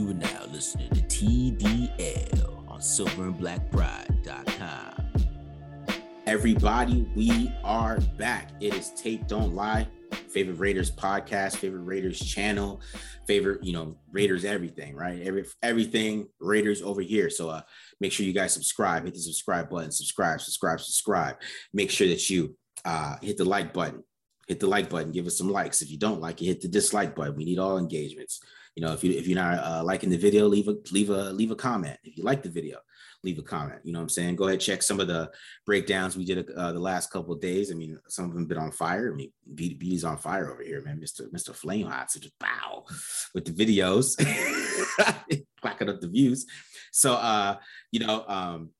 You are now listening to TDL on silverandblackpride.com. Everybody, we are back. It is Tape Don't Lie, favorite Raiders podcast, favorite Raiders channel, favorite, you know, Raiders everything, right? Every everything Raiders over here. So uh make sure you guys subscribe, hit the subscribe button, subscribe, subscribe, subscribe. Make sure that you uh hit the like button. Hit the like button, give us some likes. If you don't like it, hit the dislike button. We need all engagements. You know, if you if you're not uh, liking the video, leave a leave a leave a comment. If you like the video, leave a comment. You know what I'm saying? Go ahead, check some of the breakdowns we did uh, the last couple of days. I mean, some of them been on fire. I mean, Beauty's on fire over here, man. Mr. Mr. Flame Hot, so just bow with the videos, clacking up the views. So, uh, you know, um,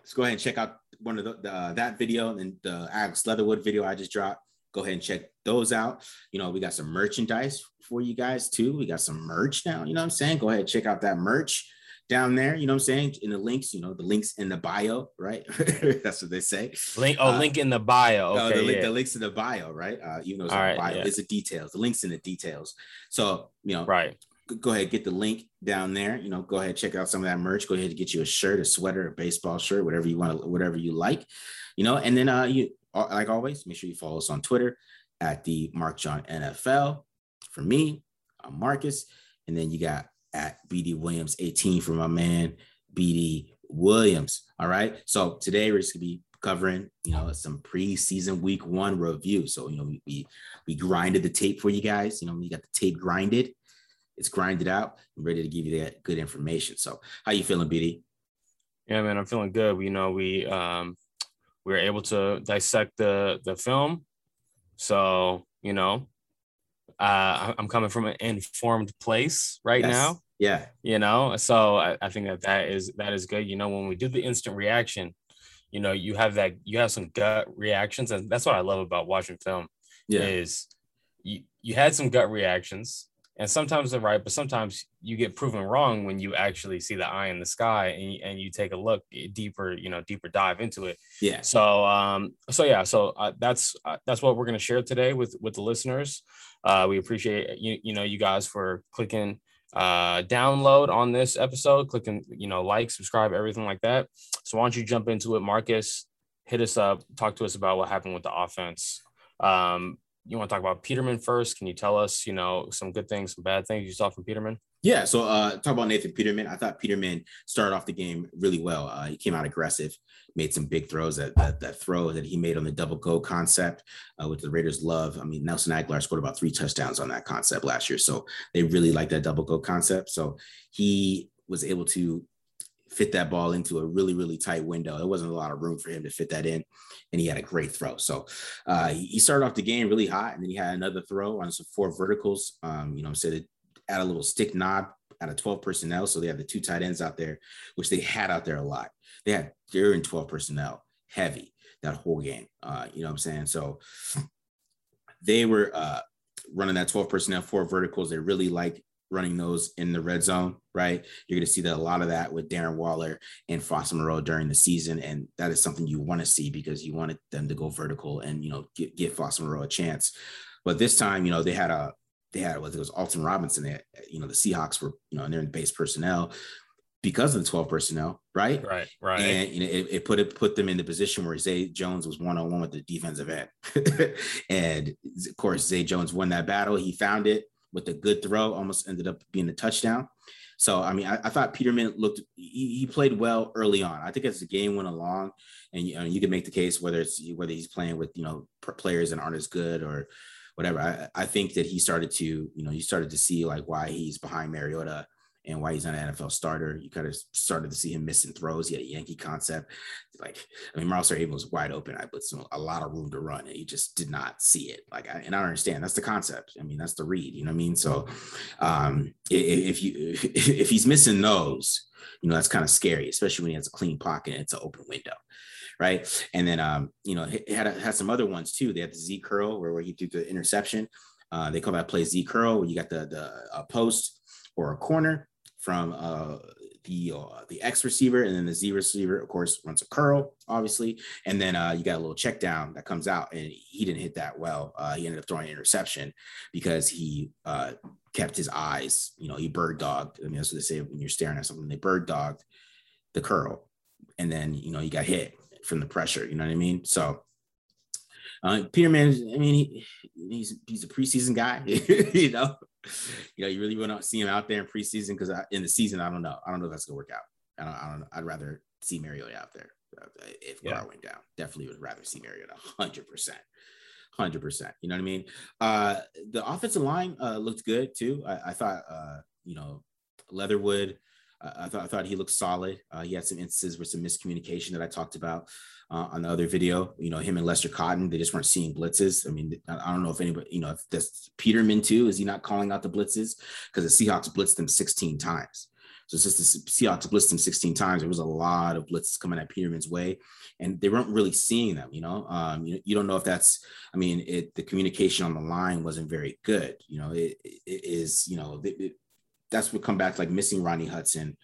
let's go ahead and check out one of the, the uh, that video and the Alex Leatherwood video I just dropped. Go ahead and check those out. You know, we got some merchandise for you guys too. We got some merch now. You know what I'm saying? Go ahead, and check out that merch down there. You know what I'm saying? In the links, you know, the links in the bio, right? That's what they say. Link, oh, Uh, link in the bio. No, Okay, the, yeah. the links in the bio, right? Uh, even though it's All right, the bio, yeah. it's the details. The links in the details. So you know, right. go ahead, get the link down there. You know, go ahead, check out some of that merch. Go ahead and get you a shirt, a sweater, a baseball shirt, whatever you want, whatever you like. You know, and then uh, you like always, make sure you follow us on Twitter at the Mark John NFL. For me, I'm Marcus, and then you got at BD Williams 18 for my man BD Williams. All right. So today we're just gonna be covering, you know, some preseason week one review. So, you know, we we, we grinded the tape for you guys. You know, we got the tape grinded. It's grinded out. I'm ready to give you that good information. So how you feeling, BD? Yeah, man, I'm feeling good. You know, we um we were able to dissect the the film. So, you know, uh I'm coming from an informed place right Yes. now. Yeah. you know so I, I think that that is that is good you know when we do the instant reaction you know you have that you have some gut reactions and that's what i love about watching film Yeah. is you you had some gut reactions and sometimes they're right but sometimes you get proven wrong when you actually see the eye in the sky and, you- and you take a look deeper you know deeper dive into it. Yeah. so um so yeah so uh, that's uh, that's what we're going to share today with with the listeners. Uh we appreciate you you know you guys for clicking uh download on this episode clicking you know like subscribe everything like that. So why don't you jump into it marcus? Hit us up talk to us about what happened with the offense. Um you want to talk about peterman first can you tell us you know some good things some bad things you saw from peterman Yeah, so uh, talk about Nathan Peterman. I thought Peterman started off the game really well. Uh, he came out aggressive, made some big throws. That that, that throw that he made on the double go concept, uh, which the Raiders love. I mean, Nelson Agholor scored about three touchdowns on that concept last year, so they really like that double go concept. So he was able to fit that ball into a really really tight window. There wasn't a lot of room for him to fit that in, and he had a great throw. So uh, he started off the game really hot, and then he had another throw on some four verticals. Um, you know, said it add a little stick knob out of 12 personnel. So they have the two tight ends out there, which they had out there a lot. They had they're in 12 personnel heavy that whole game. Uh, you know what I'm saying? So they were uh running that 12 personnel, four verticals. They really like running those in the red zone, right? You're gonna see that a lot of that with Darren Waller and Foster Moreau during the season. And that is something you want to see because you wanted them to go vertical and you know give, give Foster Moreau a chance. But this time, you know, they had a they had was it was Alton Robinson. They, you know, the Seahawks were, you know, and they're in base personnel because of the 12 personnel, right? right right And you know, it, it put it put them in the position where Zay Jones was one on one with the defensive end, and of course Zay Jones won that battle. He found it with a good throw, almost ended up being a touchdown. So I mean, I, I thought Peterman looked he, he played well early on. I think as the game went along, and you, you can make the case whether it's whether he's playing with you know players that aren't as good or whatever. I, I think that he started to you know you started to see like why he's behind Mariota and why he's not an NFL starter. You kind of started to see him missing throws. He had a Yankee concept. Like, I mean, Miles Abel was wide open. I put some, a lot of room to run, and he just did not see it. Like, I, and I understand. That's the concept. I mean, that's the read. You know what I mean? So, um, if you if he's missing those, you know, that's kind of scary, especially when he has a clean pocket and it's an open window. Right. And then, um, you know, had, had some other ones too. They had the Z curl where, where he threw the interception. Uh, they call that play Z curl, where you got the, the post or a corner from uh, the uh, the X receiver, and then the Z receiver, of course, runs a curl, obviously, and then uh, you got a little check down that comes out, and he didn't hit that well. Uh, he ended up throwing an interception because he uh, kept his eyes, you know, he bird dogged. I mean, that's what they say when you're staring at something. They bird dogged the curl, and then you know you got hit from the pressure. You know what I mean? So. Uh, Peterman, I mean, he, he's he's a preseason guy, you know you know, you really want to see him out there in preseason because in the season, I don't know. I don't know if that's gonna work out. I don't. I don't. I'd rather see Mariota out there uh, if yeah. Carr went down. Definitely would rather see Mariota hundred percent. Hundred percent. You know what I mean? Uh, the offensive line uh, looked good too. I, I thought, uh, you know, Leatherwood. I thought I thought he looked solid. Uh, he had some instances with some miscommunication that I talked about uh, on the other video. You know, him and Lester Cotton, they just weren't seeing blitzes. I mean, I don't know if anybody, you know, if that's Peterman too, is he not calling out the blitzes? Because the Seahawks blitzed them 16 times. So since the Seahawks blitzed him 16 times, there was a lot of blitzes coming at Peterman's way, and they weren't really seeing them. You know, um, you, you don't know if that's. I mean, it the communication on the line wasn't very good. You know, it, it is. You know, it, it, that's what come back like missing Rodney Hudson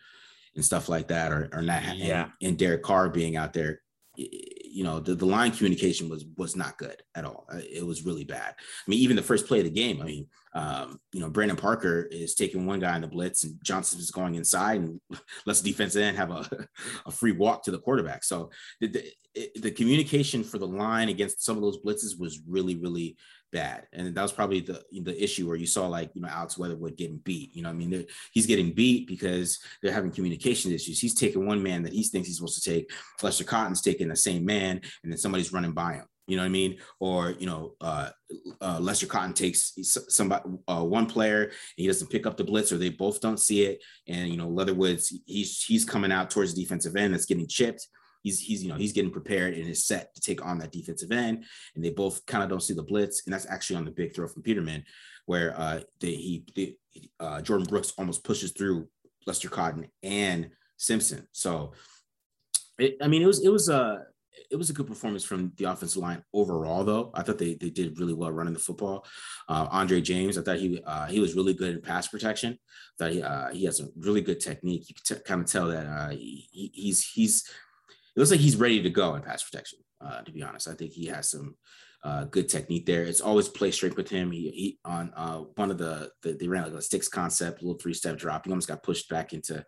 and stuff like that, or or not, yeah. and, and Derek Carr being out there you know the, the line communication was was not good at all uh, it was really bad i mean even the first play of the game i mean um, you know brandon parker is taking one guy in the blitz and johnson is going inside and lets defense end have a, a free walk to the quarterback so the, the, the communication for the line against some of those blitzes was really really bad. And that was probably the the issue where you saw like you know Alex Leatherwood getting beat. You know, I mean, he's getting beat because they're having communication issues. He's taking one man that he thinks he's supposed to take. Lester Cotton's taking the same man, and then somebody's running by him. You know what I mean? Or you know, uh, uh, Lester Cotton takes somebody uh, one player, and he doesn't pick up the blitz, or they both don't see it, and you know Leatherwood's he's he's coming out towards the defensive end that's getting chipped he's he's you know he's getting prepared and is set to take on that defensive end, and they both kind of don't see the blitz, and that's actually on the big throw from Peterman, where uh they, he they, uh, Jordyn Brooks almost pushes through Lester Cotton and Simpson. So, it, I mean, it was it was a uh, it was a good performance from the offensive line overall, though. I thought they, they did really well running the football. Uh, Andre James, I thought he uh, he was really good in pass protection. I thought he uh, he has a really good technique. You can t- kind of tell that uh, he, he's he's it looks like he's ready to go in pass protection. Uh, to be honest, I think he has some uh, good technique there. It's always play straight with him. He, he on uh, one of the, the they ran like a sticks concept, little three step drop. He almost got pushed back into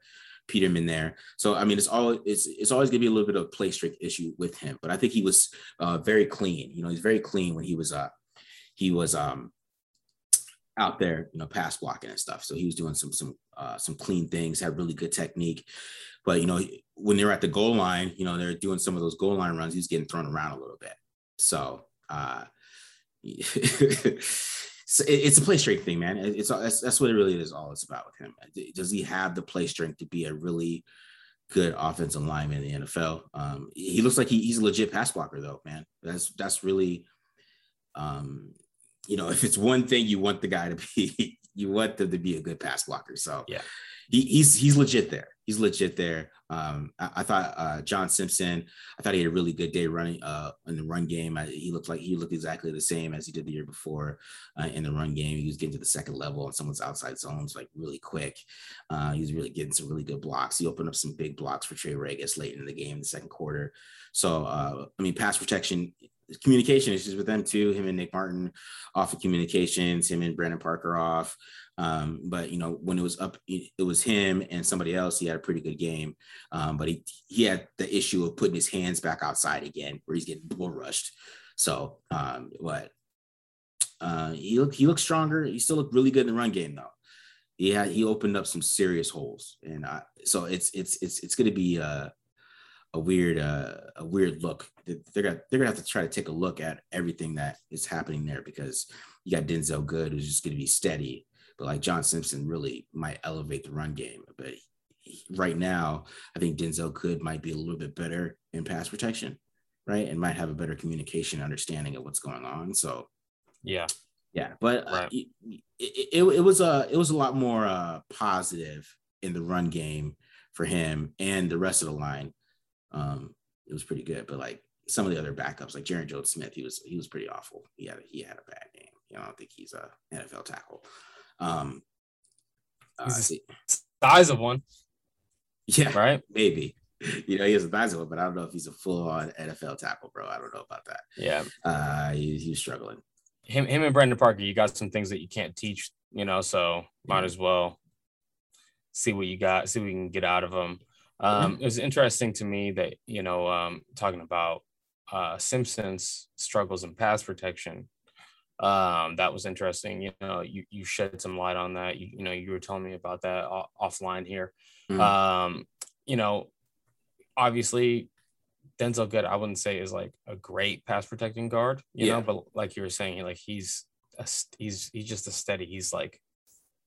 Peterman there. So I mean, it's always it's it's always gonna be a little bit of a play straight issue with him. But I think he was uh, very clean. You know, he's very clean when he was uh he was um out there, you know, pass blocking and stuff. So he was doing some some uh, some clean things, had really good technique. But you know, when they're at the goal line, you know, they're doing some of those goal line runs. He's getting thrown around a little bit. So uh, it's a play strength thing, man. It's that's, that's what it really is all it's about with him. Does he have the play strength to be a really good offensive lineman in the NFL? Um, he looks like he, he's a legit pass blocker, though, man. That's that's really, um, you know, if it's one thing you want the guy to be, you want them to be a good pass blocker. So yeah, he, he's he's legit there. He's legit there. Um, I, I, thought uh, John Simpson. I thought he had a really good day running uh, in the run game. I, he looked like he looked exactly the same as he did the year before uh, in the run game. He was getting to the second level on someone's outside zones like really quick. Uh, he was really getting some really good blocks. He opened up some big blocks for Trey Ragas late in the game, in the second quarter. So uh, I mean, pass protection communication issues with them too. Him and Nick Martin off of communications, him and Brandon Parker off. Um, but you know, when it was up, it was him and somebody else. He had a pretty good game, um, but he he had the issue of putting his hands back outside again, where he's getting bull rushed. So, um, what? Uh, he looked he looked stronger. He still looked really good in the run game though. He had he opened up some serious holes, and uh, so it's it's it's it's going to be uh, a weird uh, a weird look. They're gonna they're gonna have to try to take a look at everything that is happening there because you got Denzelle Good who's just gonna be steady, but like John Simpson really might elevate the run game. But he, right now, I think Denzelle Good might be a little bit better in pass protection, right, and might have a better communication understanding of what's going on. So yeah, yeah, but uh, it, it, it, was a it was a lot more uh, positive in the run game for him and the rest of the line um, it was pretty good. But like some of the other backups, like Jaryd Jones-Smith, he was he was pretty awful. He had he had a bad game. You know, I don't think he's a NFL tackle. Um, uh, size of one. Yeah, right? maybe. You know, he has a nice one, but I don't know if he's a full-on NFL tackle, bro. I don't know about that. Yeah. Uh, he, he's struggling. Him, him, and Brandon Parker. You got some things that you can't teach, you know. So might as well see what you got, see what we can get out of them. Um, it was interesting to me that you know, um, talking about uh, Simpson's struggles in pass protection. Um, that was interesting. You know, you you shed some light on that. You, you know, you were telling me about that off- offline here. Mhm. Um, you know, obviously Denzelle Good, I wouldn't say is like a great pass protecting guard, you know, but like you were saying, like he's a, he's he's just a steady. He's like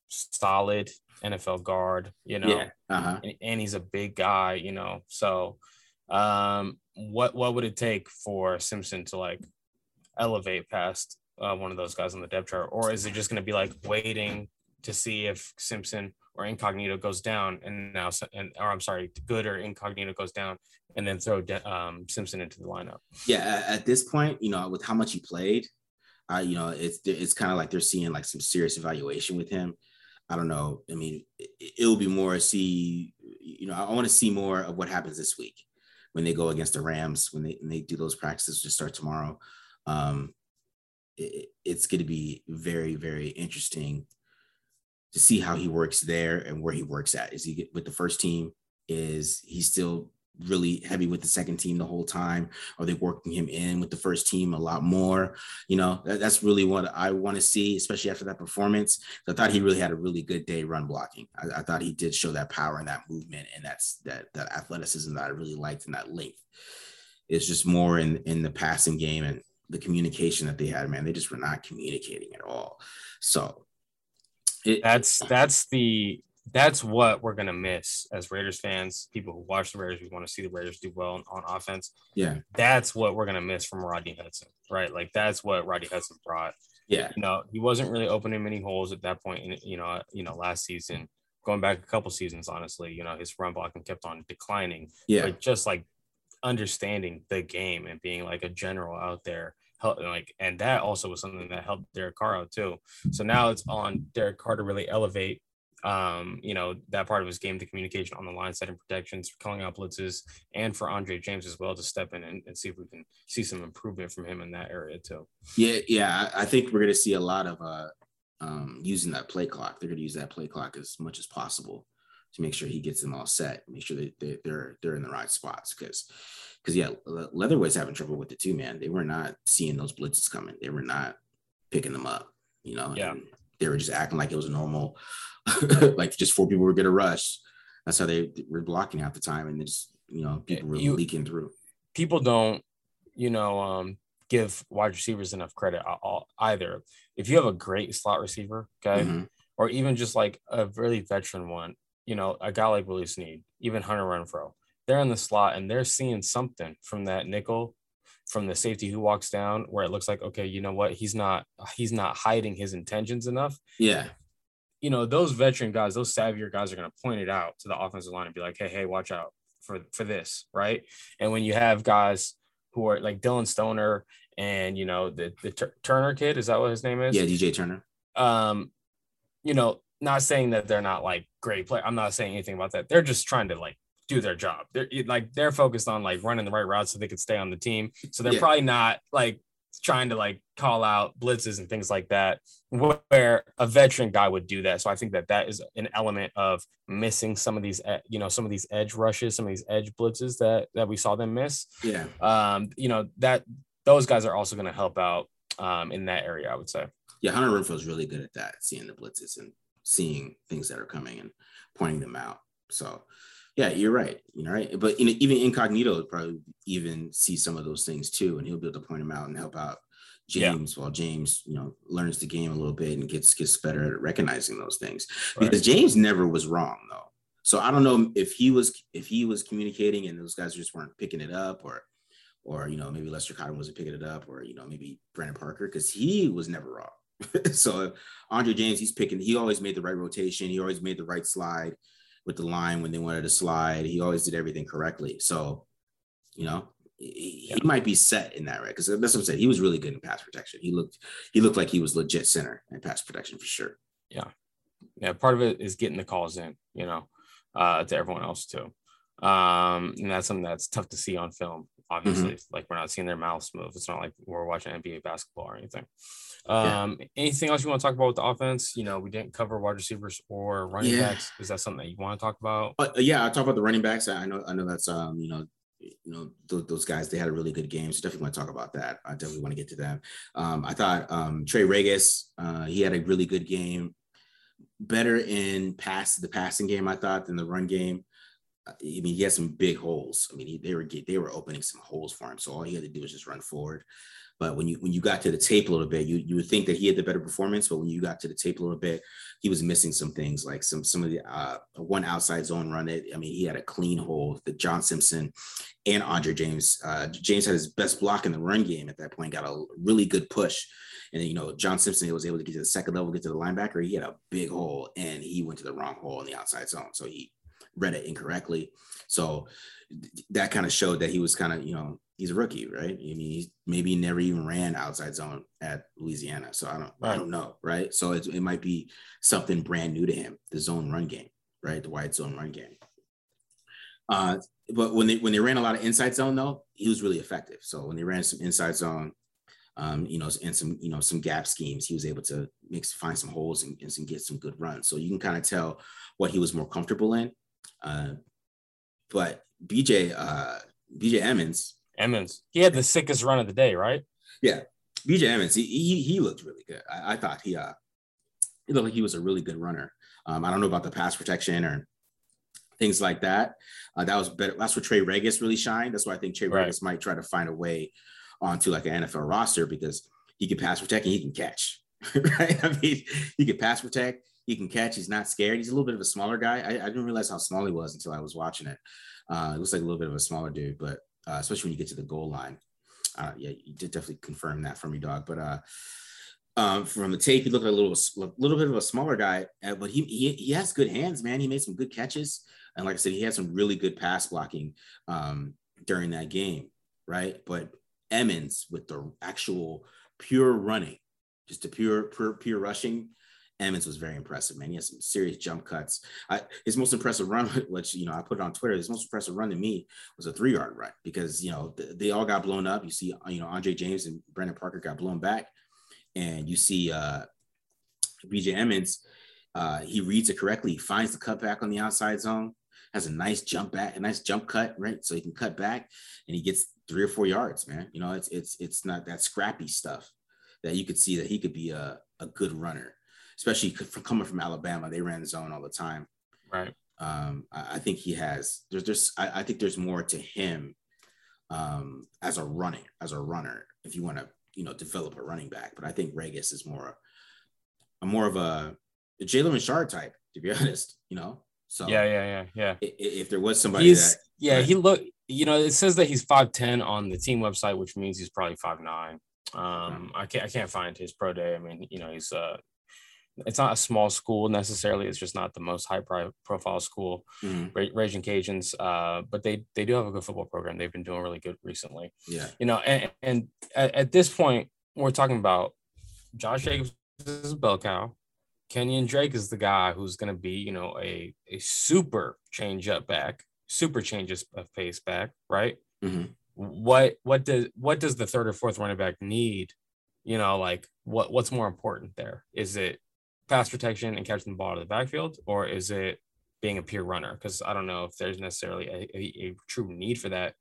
solid NFL guard, you know, Yeah. Uh huh. and, and he's a big guy, you know. So, um, what what would it take for Simpson to like elevate past uh, one of those guys on the depth chart, or is it just going to be like waiting to see if Simpson or Incognito goes down, and now and or I'm sorry, Good or Incognito goes down, and then throw De- um, Simpson into the lineup? Yeah. At, this point, you know, with how much he played, uh, you know, it's it's kind of like they're seeing like some serious evaluation with him. I don't know. I mean, it, it'll be more see. You know, I want to see more of what happens this week when they go against the Rams when they when they do those practices to start tomorrow. Um, it, it's going to be very very interesting to see how he works there and where he works at. Is he with the first team? Is he still really heavy with the second team the whole time? Are they working him in with the first team a lot more? You know, that, that's really what I want to see, especially after that performance. I thought he really had a really good day run blocking. I, I thought he did show that power and that movement and that's that that athleticism that I really liked and that length. It's just more in in the passing game and the communication that they had. Man, they just were not communicating at all. So it, That's that's the that's what we're gonna miss as Raiders fans, people who watch the Raiders. We want to see the Raiders do well on, offense. yeah, That's what we're gonna miss from Rodney Hudson, right? Like that's what Rodney Hudson brought. yeah, You know, he wasn't really opening many holes at that point. In you know, you know, last season, going back a couple seasons, honestly, you know, his run blocking kept on declining. yeah, But just like understanding the game and being like a general out there help like and that also was something that helped Derek Carr out too. So now it's on Derek Carr to really elevate um, you know, that part of his game, the communication on the line, setting protections, calling out blitzes, and for Andre James as well to step in and, and see if we can see some improvement from him in that area too. yeah, yeah. I I think we're gonna see a lot of uh um using that play clock. They're gonna use that play clock as much as possible to make sure he gets them all set, make sure that they, they're they're in the right spots. Because because yeah, Le- Leatherwood's having trouble with it too, man. They were not seeing those blitzes coming. They were not picking them up. You know, Yeah. and they were just acting like it was normal, like just four people were gonna rush. That's how they were blocking half the time, and just you know people were You- leaking through. people don't, you know, um, give wide receivers enough credit either. If you have a great slot receiver, okay, Mhm. or even just like a really veteran one, you know, a guy like Willie Snead, even Hunter Renfrow, they're in the slot and they're seeing something from that nickel, from the safety who walks down, where it looks like, okay, you know what, he's not he's not hiding his intentions enough. Yeah, You know, those veteran guys, those savvier guys are going to point it out to the offensive line and be like, hey, hey, watch out for for this, right? And when you have guys who are like Dillon Stoner and you know the the Tur- Turner kid, is that what his name is? yeah, DJ Turner. um, you know, not saying that they're not like great play. I'm not saying anything about that. They're just trying to like do their job. They're like they're focused on like running the right route so they could stay on the team. So they're Yeah. probably not like trying to like call out blitzes and things like that where a veteran guy would do that so i think that that is an element of missing some of these you know some of these edge rushes some of these edge blitzes that that we saw them miss Yeah, um you know that those guys are also going to help out um in that area i would say yeah, Hunter Renfrow is really good at that, seeing the blitzes and seeing things that are coming and pointing them out. So, yeah, you're right. You know, right. But you know, even Incognito would probably even see some of those things too, and he'll be able to point them out and help out Yeah. James while James, you know, learns the game a little bit and gets gets better at recognizing those things. Right. Because James never was wrong though. So I don't know if he was if he was communicating and those guys just weren't picking it up or or you know maybe Lester Cotton wasn't picking it up or you know maybe Brandon Parker because he was never wrong. so Andre James, he's picking. He always made the right rotation. He always made the right slide with the line when they wanted to slide. He always did everything correctly. So, you know, he, Yeah. he might be set in that right because that's what I'm saying. He was really good in pass protection. He looked he looked like he was legit center in pass protection for sure. yeah yeah. part of it is getting the calls in you know uh, to everyone else too. Um, and that's something that's tough to see on film. Obviously, like we're not seeing their mouths move. It's not like we're watching NBA basketball or anything. Um, anything else you want to talk about with the offense? You know, we didn't cover wide receivers or running Yeah. backs. Is that something that you want to talk about? Uh, yeah, I'll talk about the running backs. I know, I know that's um, you know, you know, th- those guys they had a really good game. So definitely want to talk about that. I definitely want to get to them. Um, I thought um, Trey Ragas, uh, he had a really good game, better in pass the passing game. I thought than the run game. Uh, I mean, he had some big holes. I mean, he, they were they were opening some holes for him. So all he had to do was just run forward. But when you when you got to the tape a little bit, you you would think that he had the better performance. But when you got to the tape a little bit, he was missing some things like some some of the uh, one outside zone run. It I mean, he had a clean hole that John Simpson and Andre James. Uh, James had his best block in the run game at that point. Got a really good push, and you know John Simpson was able to get to the second level, get to the linebacker. He had a big hole, and he went to the wrong hole in the outside zone. So he read it incorrectly. So th- that kind of showed that he was kind of you know he's a rookie, right? I mean, he's maybe never even ran outside zone at Louisiana, so I don't, I don't know, right? So it, it might be something brand new to him, the zone run game, right? The wide zone run game. Uh, but when they when they ran a lot of inside zone though, he was really effective. So when they ran some inside zone, um, you know, and some you know some gap schemes, he was able to make find some holes and, and get some good runs. So you can kind of tell what he was more comfortable in. Uh, but BJ uh, BJ Emmons, Emmons, he had the sickest run of the day, right? Yeah, BJ Emmons, he, he he looked really good. I, I thought he uh he looked like he was a really good runner. Um, I don't know about the pass protection or things like that. Uh, that was better. That's where Trey Ragas really shined. That's why I think Trey Right. Ragas might try to find a way onto like an NFL roster because he can pass protect and he can catch. right? I mean, he can pass protect, he can catch. He's not scared. He's a little bit of a smaller guy. I, I didn't realize how small he was until I was watching it. Uh, it looks like a little bit of a smaller dude, but uh, especially when you get to the goal line. Uh, yeah, you did definitely confirm that for me, dog. But uh, um, from the tape, he looked like a little, a little bit of a smaller guy, but he, he he has good hands, man. He made some good catches, and like I said, he had some really good pass blocking um, during that game, right? But Emmons with the actual pure running, just the pure pure pure rushing. Emmons was very impressive, man. He has some serious jump cuts. I, his most impressive run, which you know I put it on Twitter, his most impressive run to me was a three yard run because you know th- they all got blown up. You see, you know Andre James and Brandon Parker got blown back, and you see uh, BJ Emmons. Uh, he reads it correctly. Finds the cutback on the outside zone. Has a nice jump back, a nice jump cut, right? So he can cut back, and he gets three or four yards, man. You know, it's it's it's not that scrappy stuff that you could see that he could be a, a good runner, especially c- from coming from Alabama. They ran zone all the time Right. um, I, I think he has. There's, there's, I, I think there's more to him um, as a running, as a runner. If you want to, you know, develop a running back, but I think Ragas is more, a more of a, a Jalen Richard type, to be honest. You know, so Yeah, yeah, yeah, yeah. i- i- if there was somebody He's that, yeah, right. he look. You know, it says that he's five ten on the team website, which means he's probably five nine. Um, I can't I can't find his pro day. I mean, you know, he's uh, it's not a small school necessarily. It's just not the most high pri- profile school. Mhm, Ra- Raging Cajuns, uh, but they they do have a good football program. They've been doing really good recently. yeah, You know, and, and at, at this point, we're talking about Josh Jacobs is a bell cow. Kenyan Drake is the guy who's going to be, you know, a a super change up back, super changes of pace back, right? mhm, What what does what does the third or fourth running back need? You know, like what what's more important there? Is it pass protection and catching the ball out of the backfield, or is it being a pure runner? Because I don't know if there's necessarily a, a, a true need for that.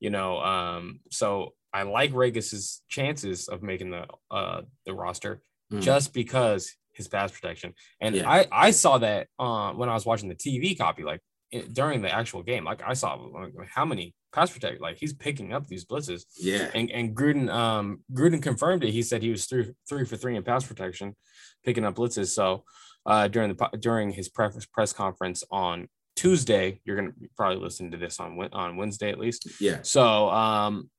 You know, um, so I like Ragas's chances of making the uh the roster mhm. just because his pass protection. And Yeah. I I saw that uh, when I was watching the TV copy, like it, during the actual game, like I saw like, how many pass protect, like he's picking up these blitzes. yeah, And and Gruden um Gruden confirmed it. He said he was three three for three in pass protection, picking up blitzes. So uh during the during his press press conference on Tuesday, you're gonna probably listen to this on on Wednesday at least. yeah, So um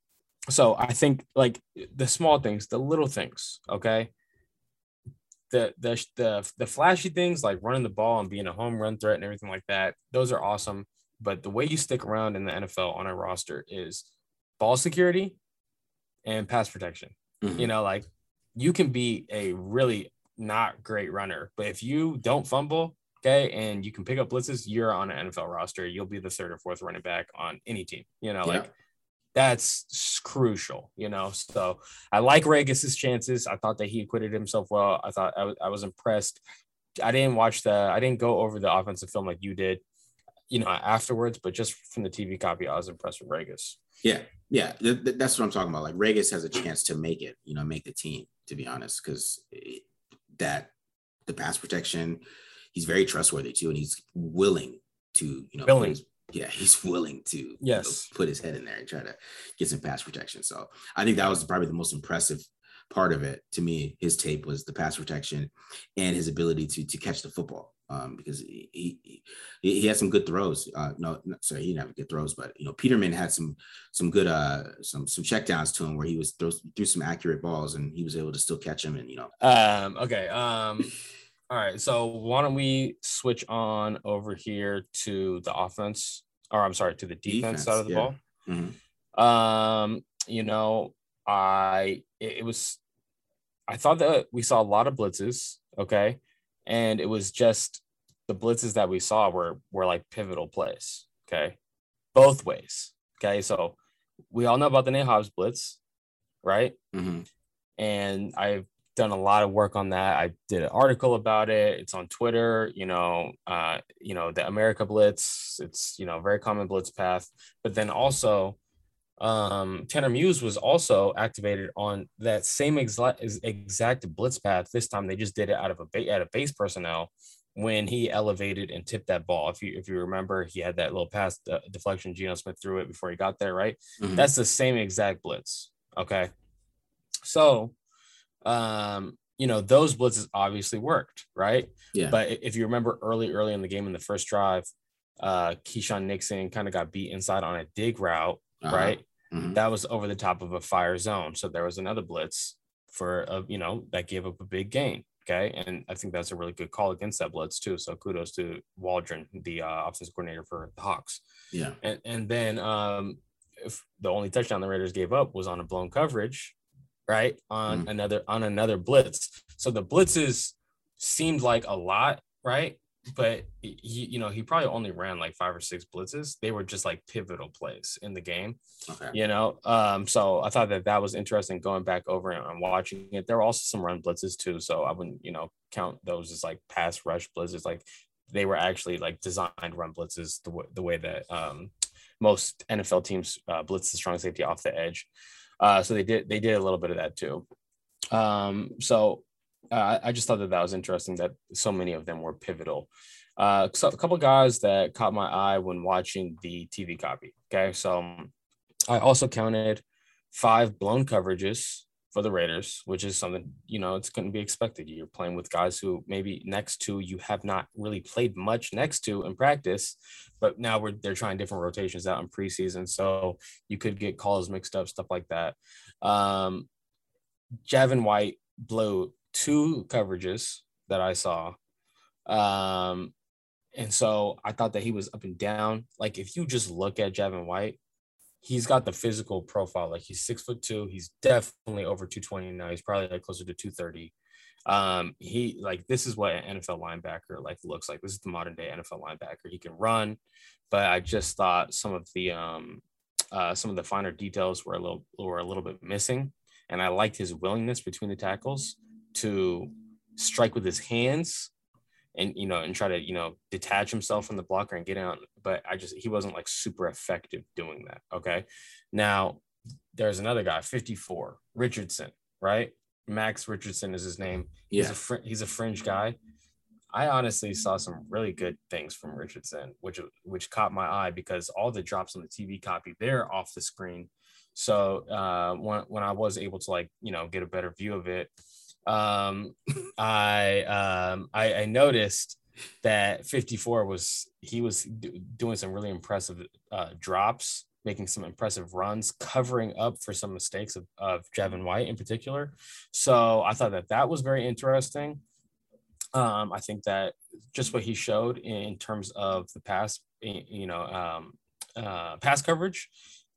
so I think like the small things, the little things, okay? The the the the flashy things like running the ball and being a home run threat and everything like that, those are awesome. But the way you stick around in the NFL on a roster is ball security and pass protection. mhm, You know, like you can be a really not great runner, but if you don't fumble okay, and you can pick up blitzes, you're on an NFL roster. You'll be the third or fourth running back on any team. You know, Yeah. like that's crucial, you know. So I like Ragas's chances. I thought that he acquitted himself well. I thought I was I was impressed. I didn't watch the I didn't go over the offensive film like you did, you know, afterwards, but just from the TV copy, I was impressed with Ragas. Yeah, yeah, th- th- that's what I'm talking about. Like Ragas has a chance to make it, you know, make the team. To be honest, because that the pass protection, he's very trustworthy too, and he's willing to, you know, Willing. yeah, he's willing to, you know, Yes. put his head in there and try to get some pass protection. So I think that was probably the most impressive part of it to me. His tape was the pass protection and his ability to to catch the football. Um, because he, he he had some good throws. Uh, no, no, sorry, he didn't have good throws, but you know, Peterman had some some good uh some some checkdowns to him where he was throw, threw some accurate balls and he was able to still catch him and you know Um, okay. Um, all right. So why don't we switch on over here to the offense, or I'm sorry, to the defense, Defense, side of the yeah. ball. Mhm. Um, you know, I it, it was I thought that we saw a lot of blitzes, okay, and it was just the blitzes that we saw were were like pivotal plays, okay, both ways, okay. So we all know about the Nate Hobbs blitz, right? Mhm. and I've done a lot of work on that. I did an article about it. It's on Twitter. You know, uh, you know the America Blitz. It's you know very common blitz path. But then also, um, Tanner Muse was also activated on that same exact exact blitz path. This time they just did it out of a ba- out of base personnel when he elevated and tipped that ball. If you if you remember, he had that little pass uh, deflection. Geno Smith threw it before he got there, right? Mhm. That's the same exact blitz. Okay. So, um, you know, those blitzes obviously worked, right? yeah But if you remember early, early in the game in the first drive, uh, Keisean Nixon kind of got beat inside on a dig route, Uh-huh. right? Mhm. That was over the top of a fire zone. So there was another blitz for, a, you know, that gave up a big gain. Okay. And I think that's a really good call against that blitz, too. So kudos to Waldron, the uh, offensive coordinator for the Hawks yeah and and then um if the only touchdown the Raiders gave up was on a blown coverage, right? On Mm. another on another blitz. So the blitzes seemed like a lot, right? But he, you know, he probably only ran like five or six blitzes. They were just like pivotal plays in the game, okay you know. Um, so I thought that that was interesting going back over and, and watching it. There were also some run blitzes too, so I wouldn't, you know, count those as like pass rush blitzes. Like they were actually like designed run blitzes the, w- the way that um, most NFL teams uh, blitz the strong safety off the edge. Uh, so they did they did a little bit of that too. Um, so uh, I just thought that that was interesting that so many of them were pivotal. Uh, so a couple guys that caught my eye when watching the TV copy. Okay, so um, I also counted five blown coverages for the Raiders, which is something you know it's going to be expected. You're playing with guys who maybe next to you have not really played much next to in practice, but now we're they're trying different rotations out in preseason, so you could get calls mixed up, stuff like that. Um, Javin White blew two coverages that I saw. Um, and so I thought that he was up and down. Like if you just look at Javin White, he's got the physical profile. Like he's six foot two. He's definitely over 220 now. He's probably like closer to 230. Um, he like this is what an NFL linebacker like looks like. This is the modern day NFL linebacker. He can run, but I just thought some of the um uh some of the finer details were a little were a little bit missing. And I liked his willingness between the tackles to strike with his hands and you know and try to you know detach himself from the blocker and get out. But i just he wasn't like super effective doing that okay? Now there's another guy 54 richardson right? Max richardson is his name. Yeah. he's a fr- he's a fringe guy. I honestly saw some really good things from richardson which which caught my eye because all the drops on the tv copy they're off the screen. So uh when, when i was able to like you know get a better view of it um i um I, I noticed that 54 was he was do, doing some really impressive uh drops making some impressive runs covering up for some mistakes of, of Javin White in particular. So i thought that that was very interesting. Um i think that just what he showed in terms of the pass you know um uh pass coverage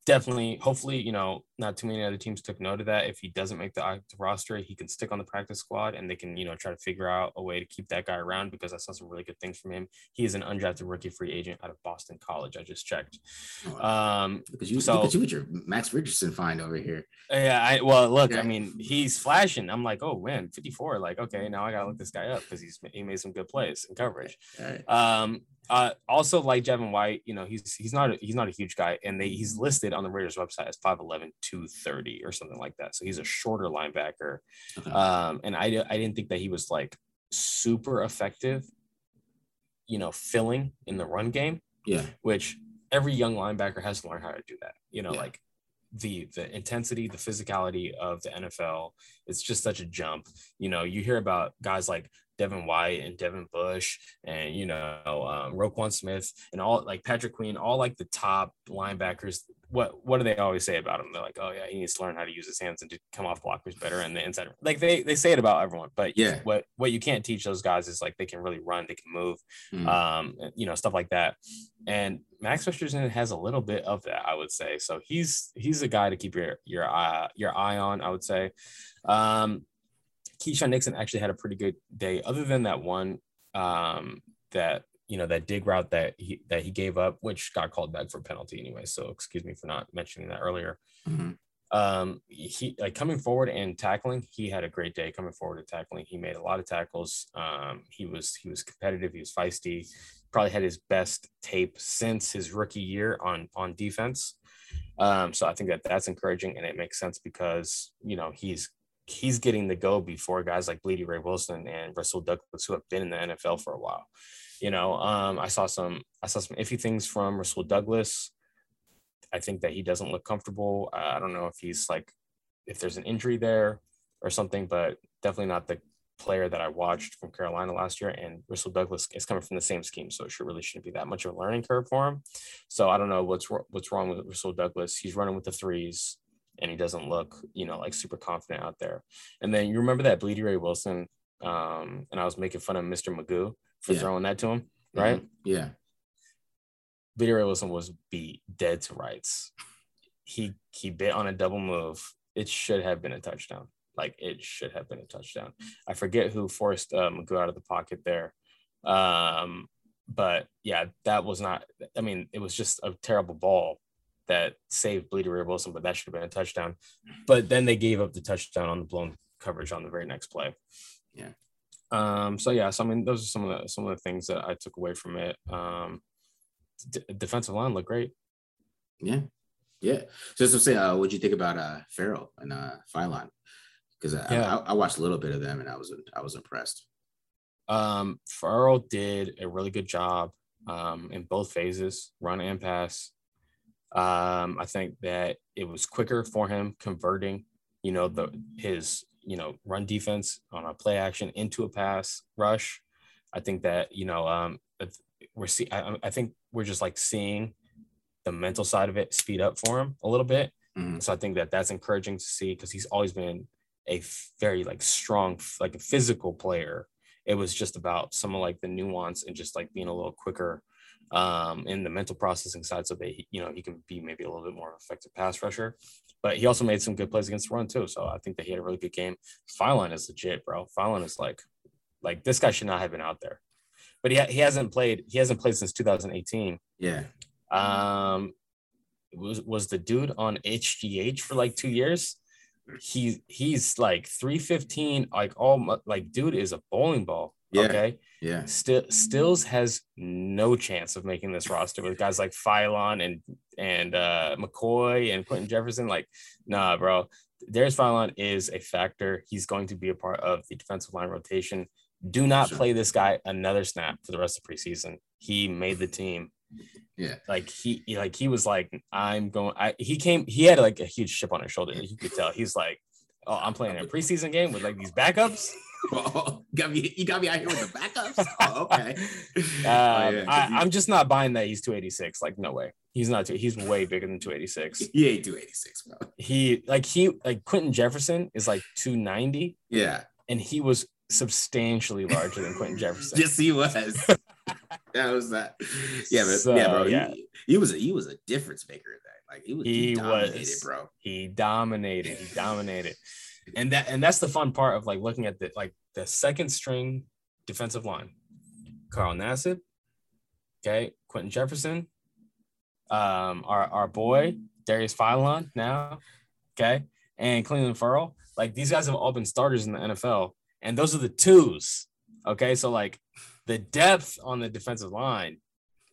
definitely, hopefully, you know, not too many other teams took note of that. If he doesn't make the active roster, he can stick on the practice squad and they can, you know, try to figure out a way to keep that guy around because I saw some really good things from him. He is an undrafted rookie free agent out of Boston College. I just checked. Um, Because you so- you with your Max Richardson find over here. yeah, I well, look, Yeah. I mean, he's flashing. I'm like, oh man, 54. Like, okay, now I gotta look this guy up because he's he made some good plays in coverage. Right. Um, uh, also like Javin White, you know, he's he's not a, he's not a huge guy, and they he's listed on the Raiders website as 5'11, 230 or something like that. So he's a shorter linebacker. Okay. Um, and I I didn't think that he was like super effective, you know, filling in the run game, yeah. which every young linebacker has to learn how to do that. You know, Yeah. like the the intensity, the physicality of the NFL, it's just such a jump. You know, you hear about guys like Devin White and Devin Bush and you know um, Roquan Smith and all like Patrick Queen, all like the top linebackers. What what do they always say about him? They're like, oh yeah, he needs to learn how to use his hands and to come off blockers better and the inside. Like they they say it about everyone, but Yeah. what what you can't teach those guys is like they can really run, they can move, Mm. um, you know, stuff like that. And Max Richardson has a little bit of that, I would say. So he's he's a guy to keep your your eye your eye on, I would say. Um, Keisean Nixon actually had a pretty good day, other than that one um, that you know that dig route that he that he gave up, which got called back for a penalty anyway. So excuse me for not mentioning that earlier. Mhm. Um, he like coming forward and tackling, he had a great day coming forward and tackling. He made a lot of tackles. Um, he was he was competitive. He was feisty. Probably had his best tape since his rookie year on on defense. Um, so I think that that's encouraging and it makes sense because you know he's he's getting the go before guys like Bleedy Ray Wilson and Rasul Douglas who have been in the NFL for a while. You know, um, I saw some I saw some iffy things from Rasul Douglas. I think that he doesn't look comfortable. I don't know if he's like if there's an injury there or something, but definitely not the player that I watched from Carolina last year. And Rasul Douglas is coming from the same scheme, so it should really shouldn't be that much of a learning curve for him. So I don't know what's what's wrong with Rasul Douglas. He's running with the threes, and he doesn't look, you know, like super confident out there. And then you remember that Bleedy Ray Wilson, um, and I was making fun of Mr. Magoo for Yeah. throwing that to him, right? Mhm. Yeah. Bleedy Ray Wilson was beat dead to rights. He he bit on a double move. It should have been a touchdown. Like it should have been a touchdown. I forget who forced uh, Magoo out of the pocket there. Um, but yeah, that was not. I mean, it was just a terrible ball that saved Bleedy Ray Wilson, but that should have been a touchdown. But then they gave up the touchdown on the blown coverage on the very next play. Yeah. Um. So yeah. So I mean, those are some of the some of the things that I took away from it. Um. D- defensive line looked great. Yeah. Yeah. So that's what I'm saying. Uh, what'd you think about uh Ferrell and uh Philon? Because I, Yeah. I, I watched a little bit of them and I was I was impressed. Um, Ferrell did a really good job um, in both phases, run and pass. Um, I think that it was quicker for him converting, you know, the his you know run defense on a play action into a pass rush. I think that you know um, we're see. I, I think we're just like seeing the mental side of it speed up for him a little bit. Mhm. So I think that that's encouraging to see because he's always been a very like strong, like a physical player. It was just about some of like the nuance and just like being a little quicker um, in the mental processing side, so that he, you know he can be maybe a little bit more effective pass rusher. But he also made some good plays against the run too. So I think that he had a really good game. Philon is legit, bro. Philon is like, like this guy should not have been out there, but he he hasn't played. He hasn't played since 2018. Yeah. Um, was was the dude on HGH for like two years? He he's like 315, like all like dude is a bowling ball. Yeah. Okay. Yeah. Still Stills has no chance of making this roster with guys like Philon and and uh McCoy and Quinton Jefferson. Like, nah, bro. Darius Philon is a factor. He's going to be a part of the defensive line rotation. Do not Sure. play this guy another snap for the rest of preseason. He made the team Yeah. like he like he was like i'm going i he came he had like a huge chip on his shoulder you could tell he's like oh i'm playing a preseason game with like these backups Oh, you got me. You got me out here with the backups. Oh, okay. um, Oh, yeah, 'cause I, I'm just not buying that he's 286 like no way he's not too, he's way bigger than 286 He ain't 286, bro. he like he like quinton jefferson is like 290 Yeah. and he was substantially larger than quinton jefferson Yes, he was. that was that. Yeah, but So, yeah, bro. yeah. He, he was a he was a difference maker in that. Like he was, He he dominated, was. bro. He dominated. He dominated. And that and that's the fun part of like looking at the like the second string defensive line. Carl Nassib, okay, Quinton Jefferson, um, our our boy Darius Philon now, okay, and Clelin Ferrell. Like these guys have all been starters in the NFL, and those are the twos. Okay, so like the depth on the defensive line,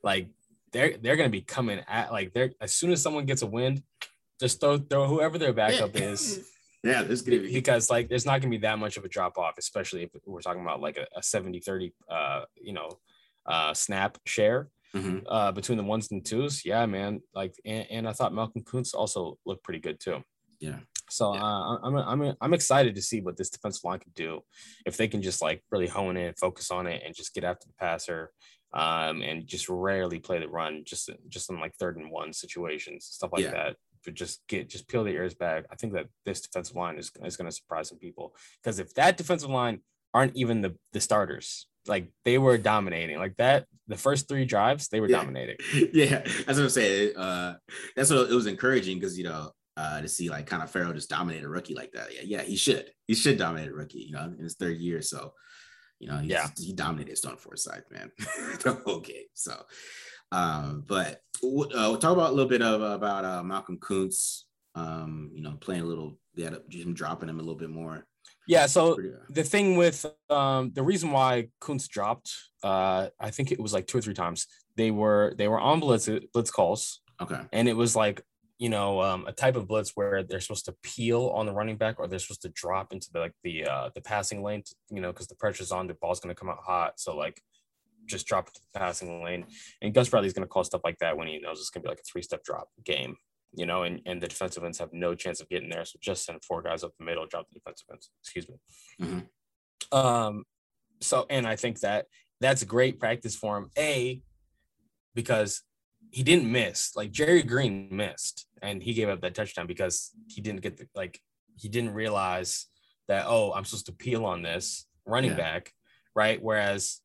like they're they're gonna be coming at like they're as soon as someone gets a wind, just throw throw whoever their backup is Yeah, this gonna be because like there's not gonna be that much of a drop off, especially if we're talking about like a, a 70 30 uh you know uh snap share Mhm. uh between the ones and twos. Yeah, man. Like and, and I thought Malcolm Koonce also looked pretty good too. Yeah. So Yeah. uh, I'm I'm I'm excited to see what this defensive line can do if they can just like really hone in, focus on it, and just get after the passer, um, and just rarely play the run, just just in like third and one situations, stuff like Yeah. that. But just get just peel the ears back. I think that this defensive line is is going to surprise some people because if that defensive line aren't even the the starters, like they were dominating, like that the first three drives they were Yeah. dominating. yeah, that's what I'm saying. Uh, that's what it was encouraging because you know uh, to see like kind of Ferrell just dominate a rookie like that. Yeah, yeah, he should. He should dominate a rookie. You know, in his third year. So, you know, Yeah. he dominated Stone Forsythe, man, the whole game. So, um, but uh, we'll talk about a little bit of about uh, Malcolm Koonce. Um, you know, playing a little, they had him dropping him a little bit more. Yeah. So Pretty, uh, the thing with um the reason why Koonce dropped, uh, I think it was like two or three times. They were they were on blitz blitz calls, okay. and it was like you know um, a type of blitz where they're supposed to peel on the running back or they're supposed to drop into the like the uh the passing lane, to, you know, because the pressure's on, the ball's gonna come out hot. So like just drop it to the passing lane. And Gus Bradley's gonna call stuff like that when he knows it's gonna be like a three step drop game. You know, and, and the defensive ends have no chance of getting there. So just send four guys up the middle, drop the defensive ends. Excuse me. Mhm. Um, so and I think that that's great practice for him. A because he didn't miss. Like Jerry Green missed, and he gave up that touchdown because he didn't get the like he didn't realize that oh I'm supposed to peel on this running Yeah. back, right? Whereas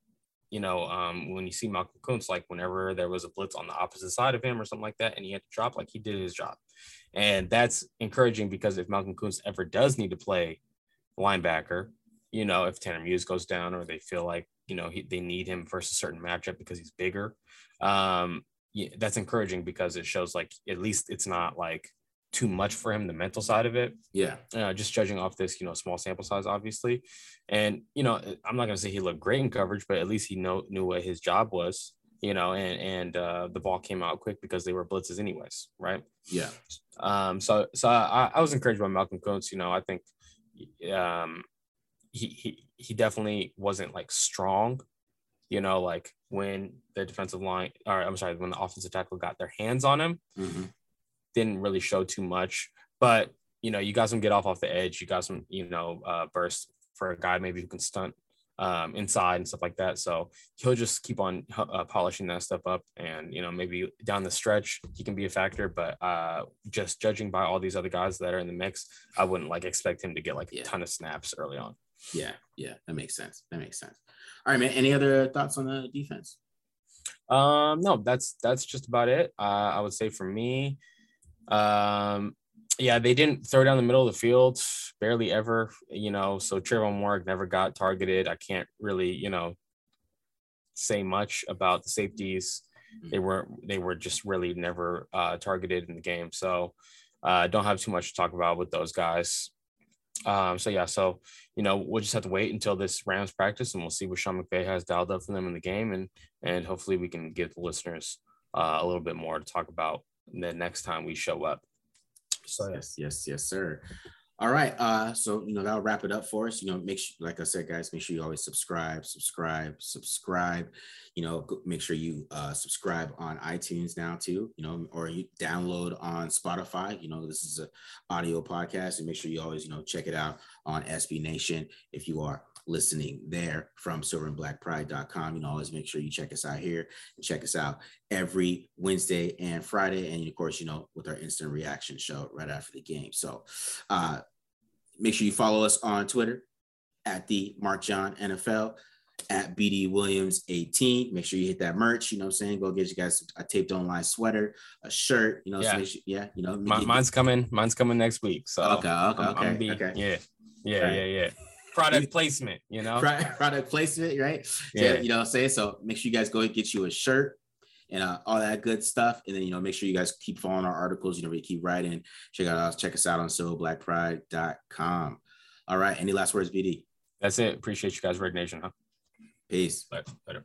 you know um, when you see Malcolm Koonce, like whenever there was a blitz on the opposite side of him or something like that, and he had to drop, like he did his job, and that's encouraging because if Malcolm Koonce ever does need to play linebacker, you know if Tanner Muse goes down or they feel like you know he, they need him versus a certain matchup because he's bigger um yeah, that's encouraging because it shows like at least it's not like too much for him the mental side of it Yeah. uh, just judging off this you know small sample size obviously and you know i'm not going to say he looked great in coverage but at least he know, knew what his job was you know and and uh, the ball came out quick because they were blitzes anyways right Yeah. um, so so I, I was encouraged by Malcolm Koonce. You know, I think um, he he he definitely wasn't like strong. You know, like when the defensive line, or I'm sorry, when the offensive tackle got their hands on him, Mhm. Didn't really show too much. But you know, you got some get off off the edge. You got some you know uh, burst for a guy maybe who can stunt um, inside and stuff like that. So he'll just keep on uh, polishing that stuff up, and you know maybe down the stretch he can be a factor. But uh, just judging by all these other guys that are in the mix, I wouldn't like expect him to get like a Yeah. ton of snaps early on. Yeah. Yeah. That makes sense. That makes sense. All right, man. Any other thoughts on the defense? Um, no, that's that's just about it. Uh, I would say for me, um, yeah, they didn't throw down the middle of the field barely ever. You know, so Trevon Moehrig never got targeted. I can't really, you know, say much about the safeties. They weren't. they were just really never uh, targeted in the game. So uh, don't have too much to talk about with those guys. Um, so yeah, so you know we'll just have to wait until this Rams practice, and we'll see what Sean McVay has dialed up for them in the game, and and hopefully we can give the listeners uh, a little bit more to talk about the next time we show up. So Yes, yes, yes, sir. All right. Uh, so you know that'll wrap it up for us. You know, make sure, like I said, guys, make sure you always subscribe, subscribe, subscribe. You know, make sure you uh subscribe on iTunes now too. You know, or you download on Spotify. You know, this is a audio podcast, and make sure you always you know check it out on SB Nation if you are listening there from silverandblackpride.com. You know, always make sure you check us out here and check us out every Wednesday and Friday. And of course, you know, with our instant reaction show right after the game. So uh make sure you follow us on Twitter at the Mark John NFL. at BD Williams 18. Make sure you hit that merch. You know what I'm saying? Go get you guys a taped online sweater, a shirt. You know, Yeah. so sure, yeah. You know, Mi- mine's coming. Mine's coming next week. So okay, okay, I'm- I'm okay, be- okay. Yeah, yeah, Right. yeah, yeah. Product placement. You know. Product, placement, right? Yeah. Yeah, you know saying? So make sure you guys go and get you a shirt and uh, all that good stuff. And then, you know, make sure you guys keep following our articles. You know, we keep writing. Check out us, check us out on sowblackpride.com. All right. Any last words, BD? That's it. Appreciate you guys, Raider Nation. Huh? Peace. Bye. Later.